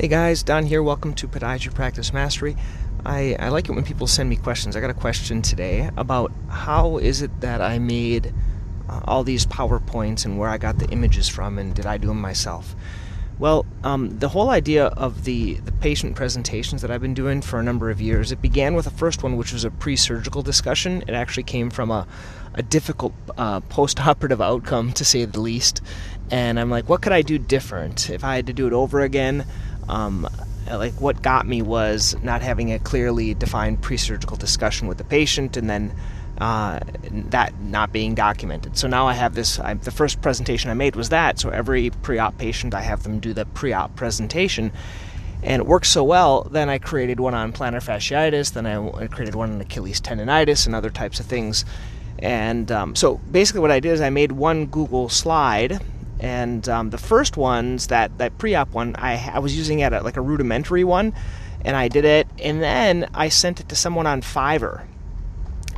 Hey guys, Don here. Welcome to Podiatry Practice Mastery. I, I like it when people send me questions. I got a question today about how is it that I made uh, all these PowerPoints and where I got the images from and did I do them myself? Well, um, the whole idea of the, the patient presentations that I've been doing for a number of years, it began with the first one, which was a pre surgical discussion. It actually came from a, a difficult uh, post operative outcome, to say the least. And I'm like, what could I do different if I had to do it over again? Um, like what got me was not having a clearly defined pre-surgical discussion with the patient, and then uh, that not being documented. So now I have this. I, the first presentation I made was that. So every pre-op patient, I have them do the pre-op presentation, and it works so well. Then I created one on plantar fasciitis. Then I created one on Achilles tendonitis and other types of things. And um, so basically, what I did is I made one Google slide and um, the first ones, that, that pre op one, I, I was using at like a rudimentary one, and I did it, and then I sent it to someone on Fiverr.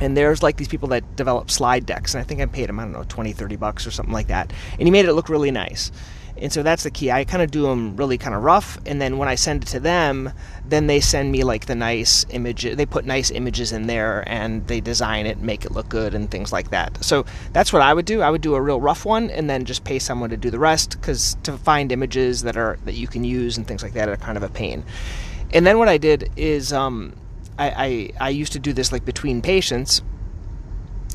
And there's like these people that develop slide decks, and I think I paid him, I don't know, 20, 30 bucks or something like that. And he made it look really nice. And so that's the key. I kind of do them really kind of rough, and then when I send it to them, then they send me like the nice images They put nice images in there, and they design it, make it look good, and things like that. So that's what I would do. I would do a real rough one, and then just pay someone to do the rest, because to find images that are that you can use and things like that are kind of a pain. And then what I did is um, I, I I used to do this like between patients.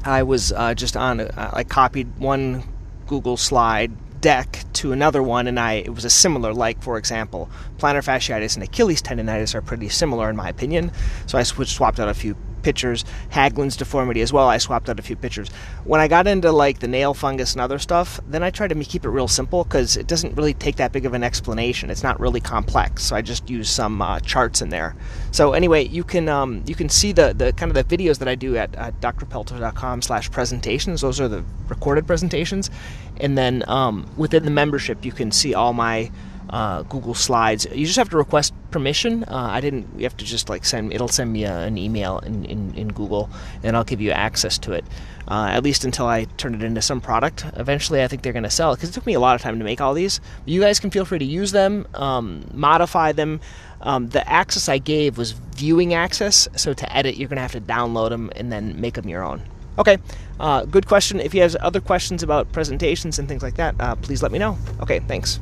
I was uh, just on. Uh, I copied one Google slide deck to another one, and I it was a similar. Like for example, plantar fasciitis and Achilles tendonitis are pretty similar in my opinion. So I switched, swapped out a few pictures. Haglund's deformity as well. I swapped out a few pictures. When I got into like the nail fungus and other stuff, then I tried to keep it real simple because it doesn't really take that big of an explanation. It's not really complex. So I just use some uh, charts in there. So anyway, you can um, you can see the, the kind of the videos that I do at, at drpelto.com slash presentations. Those are the recorded presentations. And then um, within the membership, you can see all my uh, Google Slides. You just have to request permission. Uh, I didn't. You have to just like send. It'll send me a, an email in, in, in, Google, and I'll give you access to it. Uh, at least until I turn it into some product. Eventually, I think they're going to sell because it took me a lot of time to make all these. You guys can feel free to use them, um, modify them. Um, the access I gave was viewing access, so to edit, you're going to have to download them and then make them your own. Okay, uh, good question. If you have other questions about presentations and things like that, uh, please let me know. Okay, thanks.